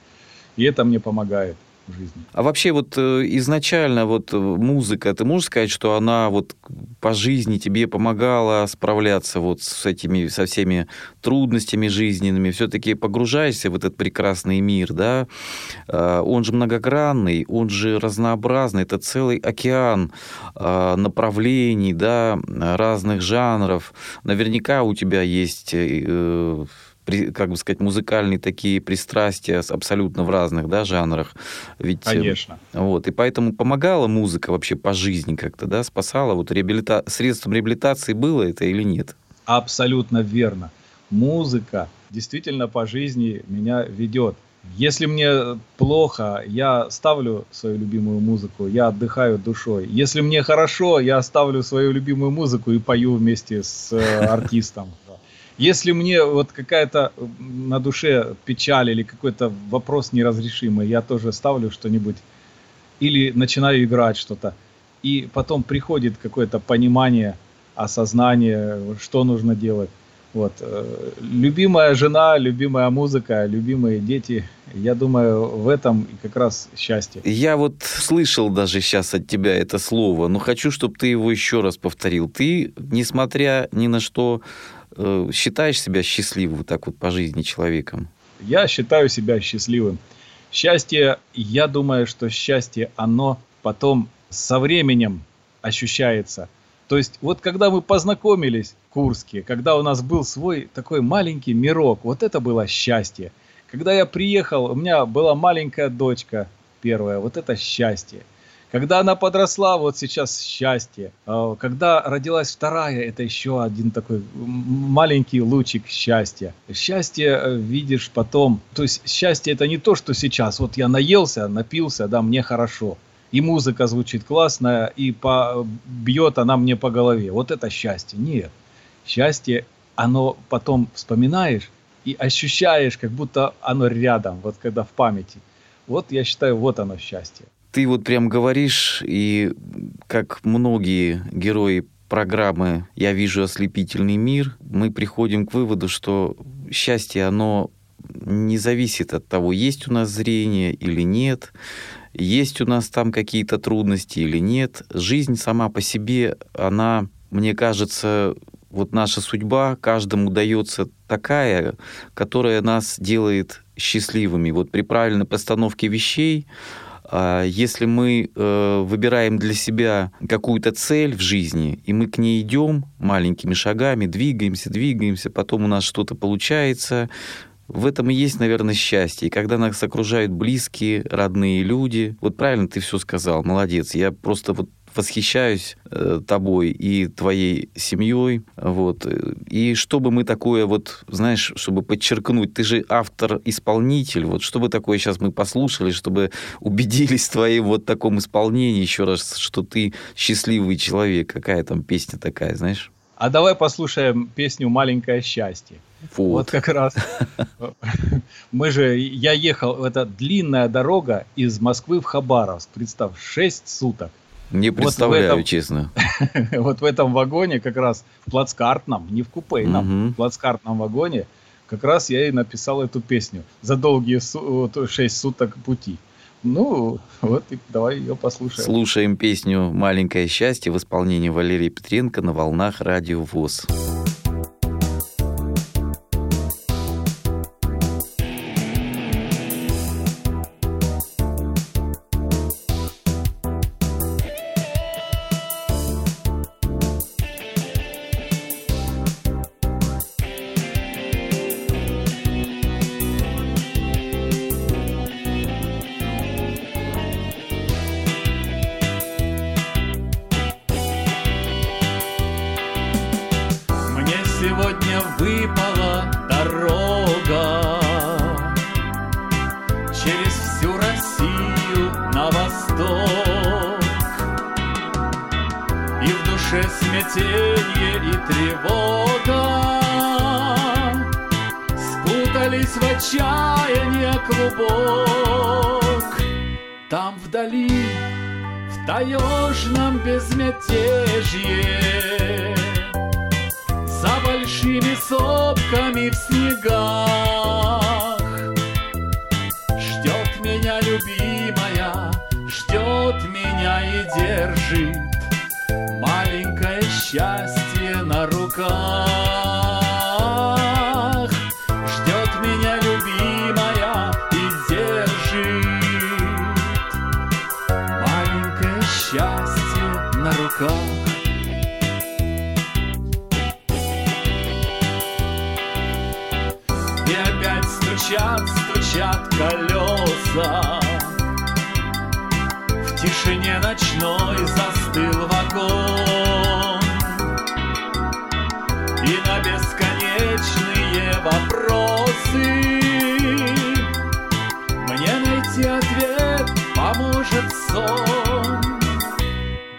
и это мне помогает жизни. А вообще вот э, изначально вот э, музыка, ты можешь сказать, что она вот по жизни тебе помогала справляться вот с этими, со всеми трудностями жизненными, все-таки погружаешься в этот прекрасный мир, да? Э, Он же многогранный, он же разнообразный, это целый океан э, направлений, да, разных жанров. Наверняка у тебя есть э, при- как бы сказать, музыкальные такие пристрастия абсолютно в разных да, жанрах. Ведь, э, Конечно. вот, и поэтому помогала музыка вообще по жизни как-то, да, спасала? Вот реабилита... средством реабилитации было это или нет? Абсолютно верно. Музыка действительно по жизни меня ведет. Если мне плохо, я ставлю свою любимую музыку, я отдыхаю душой. Если мне хорошо, я ставлю свою любимую музыку и пою вместе с э, артистом. Если мне вот какая-то на душе печаль или какой-то вопрос неразрешимый, я тоже ставлю что-нибудь или начинаю играть что-то. И потом приходит какое-то понимание, осознание, что нужно делать. Вот. Э, любимая жена, любимая музыка, любимые дети. Я думаю, в этом как раз счастье. Я вот слышал даже сейчас от тебя это слово, но хочу, чтобы ты его еще раз повторил. Ты, несмотря ни на что, считаешь себя счастливым так вот по жизни человеком? Я считаю себя счастливым. Счастье, я думаю, что счастье, оно потом со временем ощущается – то есть вот когда мы познакомились в Курске, когда у нас был свой такой маленький мирок, вот это было счастье. Когда я приехал, у меня была маленькая дочка первая, вот это счастье. Когда она подросла, вот сейчас счастье. А когда родилась вторая, это еще один такой маленький лучик счастья. Счастье э, видишь потом. То есть счастье это не то, что сейчас. Вот я наелся, напился, да, мне хорошо и музыка звучит классная, и по, бьет она мне по голове. Вот это счастье. Нет. Счастье, оно потом вспоминаешь и ощущаешь, как будто оно рядом, вот когда в памяти. Вот я считаю, вот оно счастье. Ты вот прям говоришь, и как многие герои программы «Я вижу ослепительный мир», мы приходим к выводу, что счастье, оно не зависит от того, есть у нас зрение или нет, есть у нас там какие-то трудности или нет. Жизнь сама по себе, она, мне кажется, вот наша судьба каждому дается такая, которая нас делает счастливыми. Вот при правильной постановке вещей, если мы э, выбираем для себя какую-то цель в жизни, и мы к ней идем маленькими шагами, двигаемся, двигаемся, потом у нас что-то получается, в этом и есть, наверное, счастье. И когда нас окружают близкие, родные люди. Вот правильно ты все сказал, молодец. Я просто вот восхищаюсь э, тобой и твоей семьей, вот. И чтобы мы такое вот, знаешь, чтобы подчеркнуть, ты же автор-исполнитель, вот чтобы такое сейчас мы послушали, чтобы убедились в твоем вот таком исполнении еще раз, что ты счастливый человек. Какая там песня такая, знаешь? А давай послушаем песню «Маленькое счастье». Вот. вот как раз. Мы же, я ехал, это длинная дорога из Москвы в Хабаровск, представь, 6 суток. Не представляю, вот этом, честно. вот в этом вагоне, как раз в плацкартном, не в купейном, в плацкартном вагоне, как раз я и написал эту песню за долгие 6 суток пути. Ну, вот и давай ее послушаем. Слушаем песню «Маленькое счастье» в исполнении Валерия Петренко на волнах радио ВОЗ. Выше смятение и тревога. Спутались в отчаяние клубок. Там вдали, в таежном безмятежье. За большими сопками в снегах. Ждет меня любимая, ждет меня и держит счастье на руках.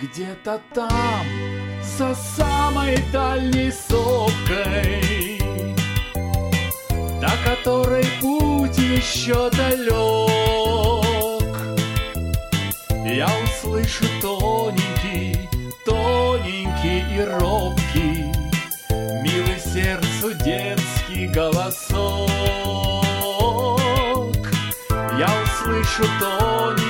Где-то там, за самой дальней сопкой, до которой путь еще далек. Я услышу тоненький, тоненький и робкий, милый сердцу детский голосок. Я услышу тоненький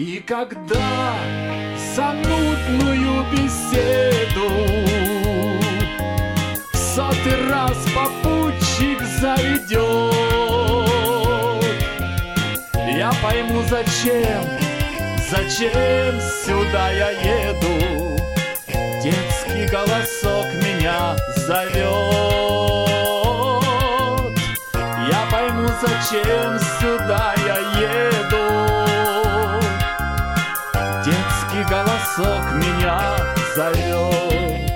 И когда зачем, зачем сюда я еду. Детский голосок меня зовет. Я пойму, зачем сюда я еду. Детский голосок меня зовет.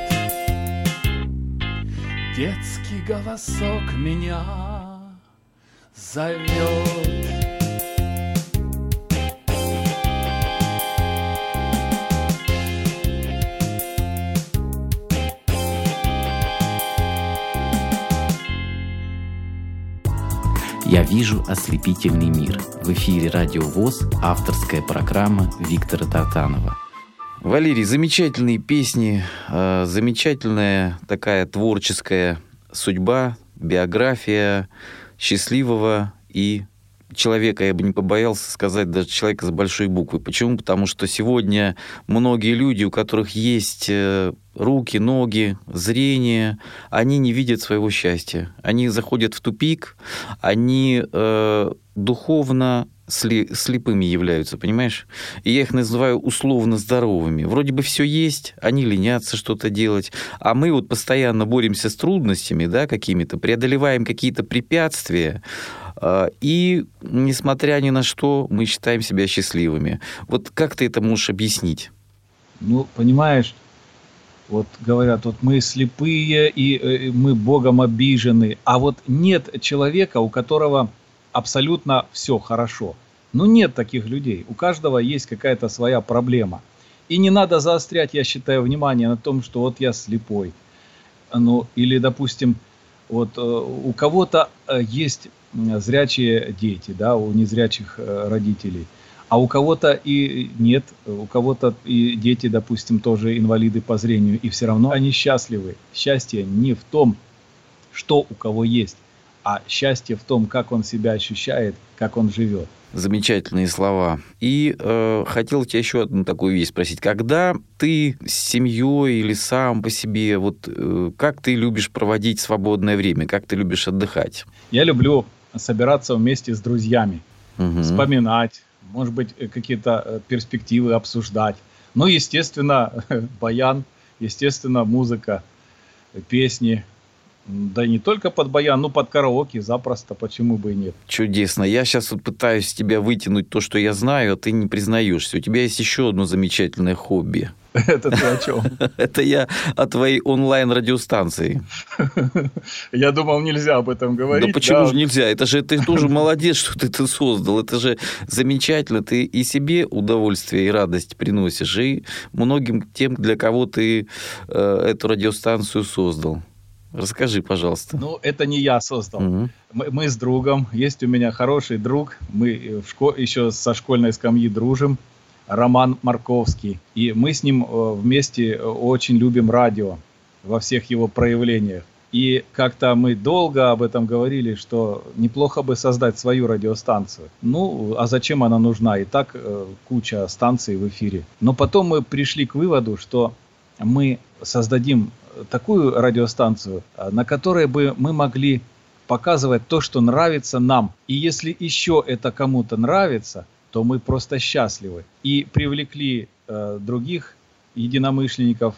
Детский голосок меня зовет. Я вижу ослепительный мир. В эфире Радио ВОЗ авторская программа Виктора Тартанова. Валерий, замечательные песни, э, замечательная такая творческая судьба, биография счастливого и человека, я бы не побоялся сказать, даже человека с большой буквы. Почему? Потому что сегодня многие люди, у которых есть э, руки, ноги, зрение, они не видят своего счастья. Они заходят в тупик, они э, духовно сли, слепыми являются, понимаешь? И я их называю условно здоровыми. Вроде бы все есть, они ленятся что-то делать, а мы вот постоянно боремся с трудностями, да, какими-то, преодолеваем какие-то препятствия, и, несмотря ни на что, мы считаем себя счастливыми. Вот как ты это можешь объяснить? Ну, понимаешь, вот говорят, вот мы слепые и э, мы Богом обижены, а вот нет человека, у которого абсолютно все хорошо. Ну нет таких людей. У каждого есть какая-то своя проблема. И не надо заострять, я считаю, внимание на том, что вот я слепой. Ну, или, допустим, вот э, у кого-то э, есть зрячие дети, да, у незрячих э, родителей. А у кого-то и нет, у кого-то и дети, допустим, тоже инвалиды по зрению, и все равно они счастливы. Счастье не в том, что у кого есть, а счастье в том, как он себя ощущает, как он живет. Замечательные слова. И э, хотел тебя еще одну такую вещь спросить. Когда ты с семьей или сам по себе, вот э, как ты любишь проводить свободное время, как ты любишь отдыхать? Я люблю собираться вместе с друзьями, Мгм. вспоминать, может быть, э, какие-то э, перспективы обсуждать. Ну, естественно, баян, естественно, музыка, песни. Да не только под баян, ну, под караоке запросто, почему бы и нет. Чудесно. Я сейчас вот пытаюсь тебя вытянуть то, что я знаю, а ты не признаешься. У тебя есть еще одно замечательное хобби. Это ты о чем? Это я о твоей онлайн-радиостанции. Я думал, нельзя об этом говорить. да почему да. же нельзя? Это же ты тоже молодец, что ты это создал. Это же замечательно. Ты и себе удовольствие и радость приносишь, и многим тем, для кого ты э, эту радиостанцию создал. Расскажи, пожалуйста. Ну, это не я создал. Мгм. Мы, мы с другом, есть у меня хороший друг, мы э, в шко- еще со школьной скамьи дружим, Роман Марковский. И мы с ним э, вместе э, очень любим радио во всех его проявлениях. И как-то мы долго об этом говорили, что неплохо бы создать свою радиостанцию. Ну, а зачем она нужна? И так э, куча станций в эфире. Но потом мы пришли к выводу, что мы создадим такую радиостанцию, э, на которой бы мы могли показывать то, что нравится нам. И если еще это кому-то нравится, то мы просто счастливы. И привлекли э, других единомышленников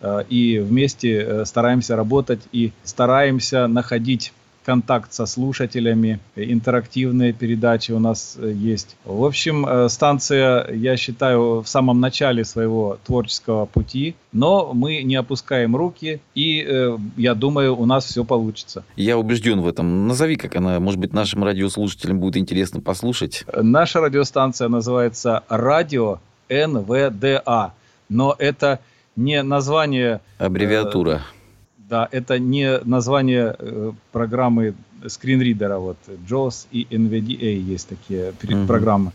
э, и вместе э, стараемся работать и стараемся находить контакт со слушателями, интерактивные передачи у нас э, есть. В общем, э, станция, я считаю, в самом начале своего творческого пути, но мы не опускаем руки, и э, я думаю, у нас все получится. Я убежден в этом. Назови, как она, может быть, нашим радиослушателям будет интересно послушать. Наша радиостанция называется «Радио НВДА», но это не название... Аббревиатура. Э, да, это не название э, программы скринридера, вот JAWS и NVDA есть такие угу. программы.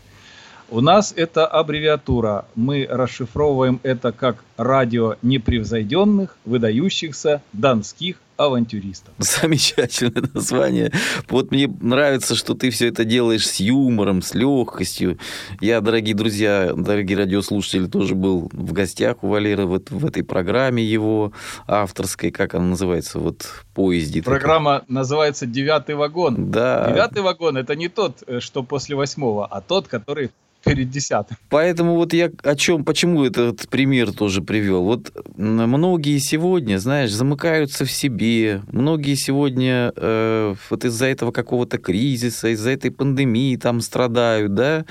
У нас это аббревиатура. Мы расшифровываем это как радио непревзойденных, выдающихся донских авантюристов. Замечательное название. Вот мне нравится, что ты все это делаешь с юмором, с легкостью. Я, дорогие друзья, дорогие радиослушатели, тоже был в гостях у Валеры вот в этой программе его авторской, как она называется, вот поезде. Программа такой. называется «Девятый вагон». Да. Девятый вагон – это не тот, э, что после восьмого, а тот, который перед десятым. Поэтому вот я о чем, почему этот пример тоже привел. Вот многие сегодня, знаешь, замыкаются в себе, многие сегодня э, вот из-за этого какого-то кризиса, из-за этой пандемии там страдают, да.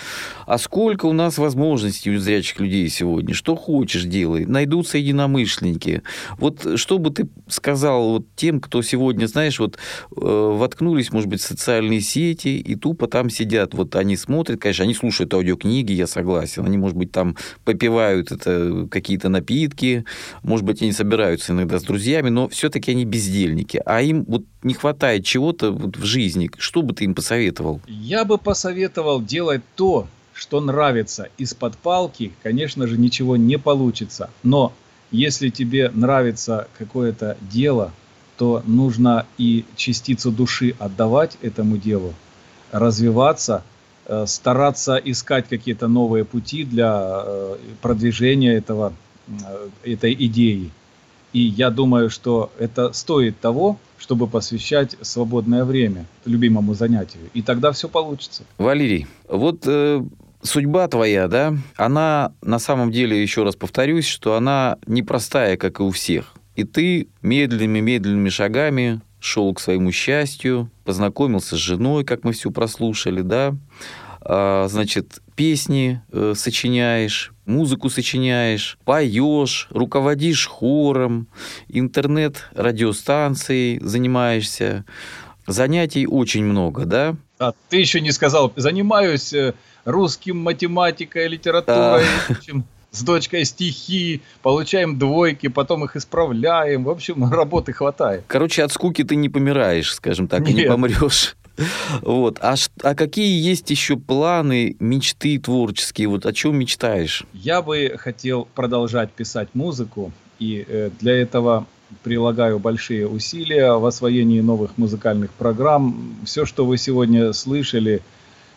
А сколько у нас возможностей у зрячих людей сегодня? Что хочешь делай, найдутся единомышленники. Вот что бы ты сказал вот тем, кто сегодня, знаешь, вот э, воткнулись, может быть, в социальные сети и тупо там сидят, вот они смотрят, конечно, они слушают аудиокниги, книги, я согласен. Они, может быть, там попивают это какие-то напитки, может быть, они собираются иногда с друзьями, но все-таки они бездельники. А им вот не хватает чего-то вот в жизни. Что бы ты им посоветовал? Я бы посоветовал делать то, что нравится. Из-под палки, конечно же, ничего не получится. Но если тебе нравится какое-то дело, то нужно и частицу души отдавать этому делу, развиваться – Э, стараться искать какие-то новые пути для э, продвижения этого, э, этой идеи. И я думаю, что это стоит того, чтобы посвящать свободное время любимому занятию. И тогда все получится. Валерий, вот э, судьба твоя, да, она на самом деле, еще раз повторюсь, что она непростая, как и у всех. И ты медленными-медленными шагами шел к своему счастью, познакомился с женой, как мы все прослушали, да, а, значит, песни э, сочиняешь, музыку сочиняешь, поешь, руководишь хором, интернет-радиостанцией занимаешься. Занятий очень много, да? А ты еще не сказал, занимаюсь э, русским, математикой, литературой, а с дочкой стихи, получаем двойки, потом их исправляем. В общем, работы хватает. Короче, от скуки ты не помираешь, скажем так, Нет. и не помрешь. Вот. А, а какие есть еще планы, мечты творческие? Вот о чем мечтаешь? Я бы хотел продолжать писать музыку, и э, для этого прилагаю большие усилия в освоении новых музыкальных программ. Все, что вы сегодня слышали,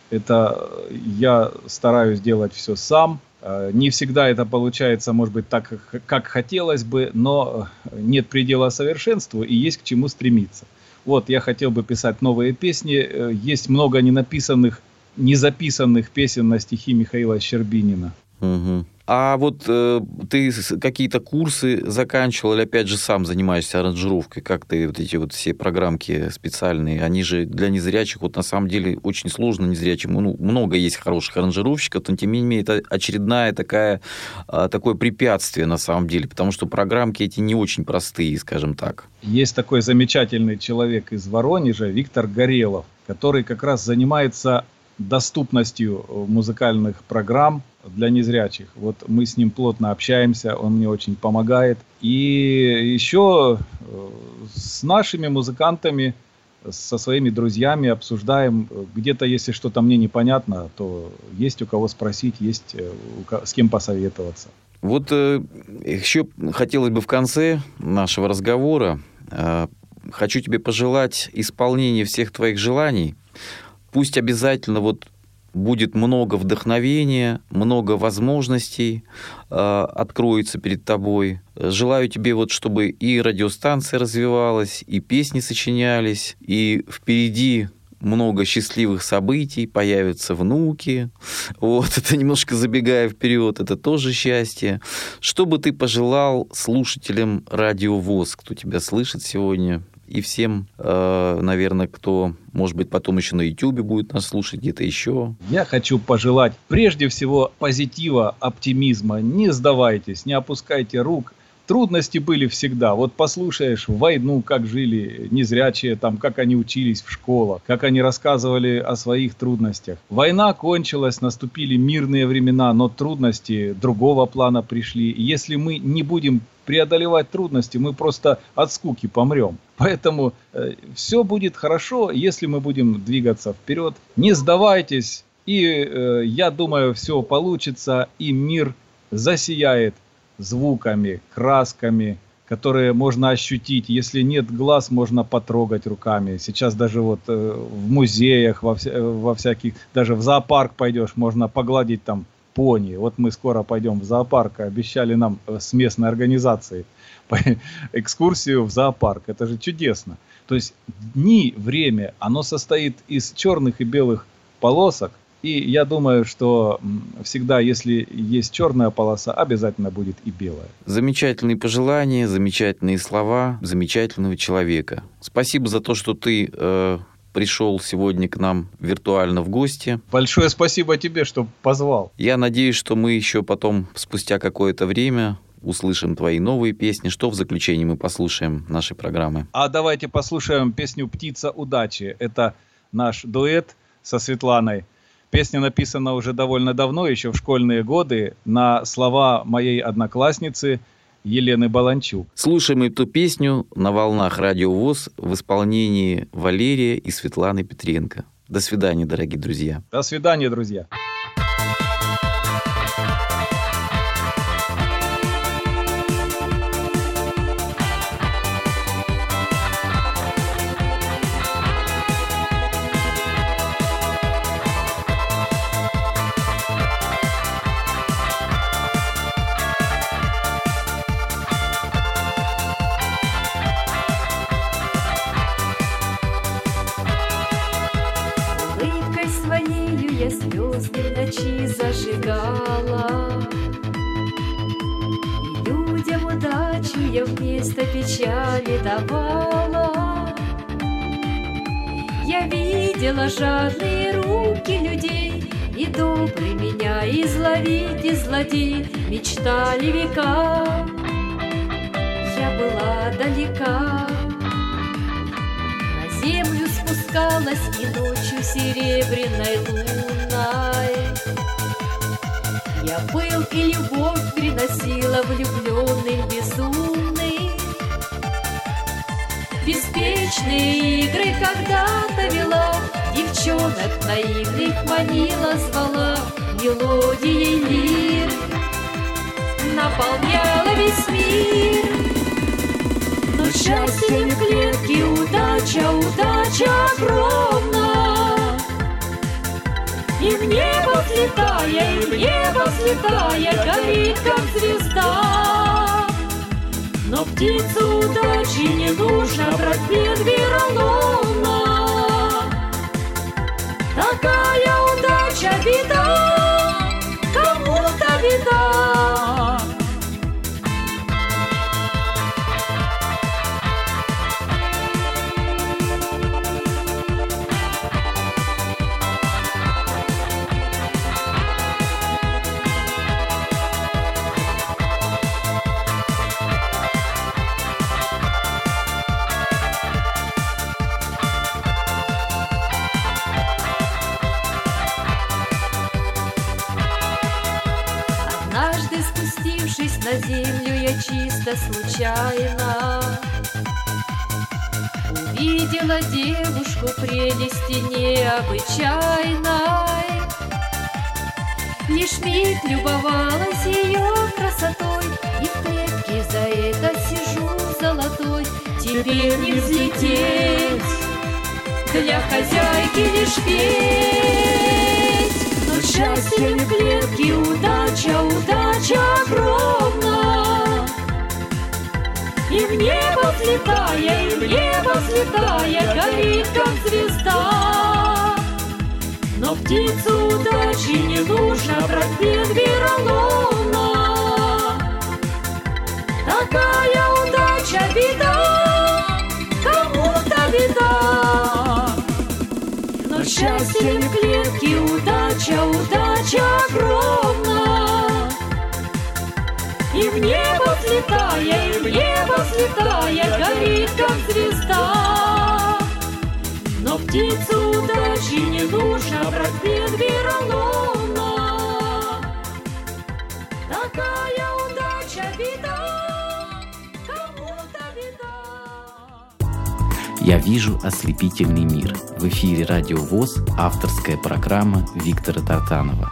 это я стараюсь делать все сам. Э, не всегда это получается, может быть, так, как хотелось бы, но нет предела совершенству и есть к чему стремиться. Вот, я хотел бы писать новые песни. Э, есть много ненаписанных, незаписанных песен на стихи Михаила Щербинина. Угу. А вот э, ты какие-то курсы заканчивал или опять же сам занимаешься аранжировкой? Как ты вот эти вот все программки специальные, они же для незрячих вот на самом деле очень сложно незрячим. Ну, много есть хороших аранжировщиков, но тем не менее это очередная такая, а, такое препятствие на самом деле, потому что программки эти не очень простые, скажем так. Есть такой замечательный человек из Воронежа, Виктор Горелов, который как раз занимается доступностью музыкальных программ для незрячих. Вот мы с ним плотно общаемся, он мне очень помогает. И еще э, с нашими музыкантами, со своими друзьями обсуждаем. Где-то, если что-то мне непонятно, то есть у кого спросить, есть э, с кем посоветоваться. Вот э, еще хотелось бы в конце нашего разговора, э, хочу тебе пожелать исполнения всех твоих желаний. Пусть обязательно вот будет много вдохновения, много возможностей э, откроется перед тобой. Желаю тебе вот, чтобы и радиостанция развивалась, и песни сочинялись, и впереди много счастливых событий, появятся внуки. Вот, это немножко забегая вперед, это тоже счастье. Что бы ты пожелал слушателям Радио ВОЗ, кто тебя слышит сегодня и всем, э, наверное, кто, может быть, потом еще на YouTube будет нас слушать, где-то еще. Я хочу пожелать прежде всего позитива, оптимизма. Не сдавайтесь, не опускайте рук. Трудности были всегда. Вот послушаешь войну, как жили незрячие, там, как они учились в школах, как они рассказывали о своих трудностях. Война кончилась, наступили мирные времена, но трудности другого плана пришли. Если мы не будем преодолевать трудности, мы просто от скуки помрем. Поэтому э, все будет хорошо, если мы будем двигаться вперед. Не сдавайтесь, и э, я думаю, все получится, и мир засияет звуками, красками, которые можно ощутить. Если нет глаз, можно потрогать руками. Сейчас даже вот э, в музеях, во, вся, во всяких, даже в зоопарк пойдешь, можно погладить там пони. Вот мы скоро пойдем в зоопарк, обещали нам э, с местной организацией экскурсию в зоопарк. Это же чудесно. То есть дни, время, оно состоит из черных и белых полосок, и я думаю, что всегда, если есть черная полоса, обязательно будет и белая. Замечательные пожелания, замечательные слова замечательного человека. Спасибо за то, что ты э, пришел сегодня к нам виртуально в гости. Большое спасибо тебе, что позвал. Я надеюсь, что мы еще потом, спустя какое-то время, услышим твои новые песни. Что в заключении мы послушаем нашей программы? А давайте послушаем песню «Птица удачи». Это наш дуэт со Светланой. Песня написана уже довольно давно, еще в школьные годы, на слова моей одноклассницы Елены Баланчук. Слушаем эту песню на волнах Радио ВОЗ в исполнении Валерия и Светланы Петренко. До свидания, дорогие друзья. До свидания, друзья. Наивных манила, звала Мелодией лир. Наполняла весь мир. Но счастье в клетке, удача, удача огромна. И в небо взлетая, и в небо взлетая Горит, как звезда. Но птицу удачи не нужно брать вероломно. Такая удача беда, случайно Увидела девушку прелести необычайной. Лишь миг любовалась ее красотой И в клетке за это сижу золотой. Теперь не взлететь Для хозяйки лишь петь. Но счастье в клетке, удача, удача И в небо взлетая, в небо взлетая, горит как звезда. Но птицу удачи не нужно, проспит Вероломна. Такая удача беда, кому-то беда. Но счастье в клетке, удача, удача огромна. И в небо взлетая, и в небо взлетая, горит, как звезда. Но птицу удачи не нужно брать предвероломно. Такая удача беда, кому-то беда. Я вижу ослепительный мир. В эфире Радио ВОЗ авторская программа Виктора Тартанова.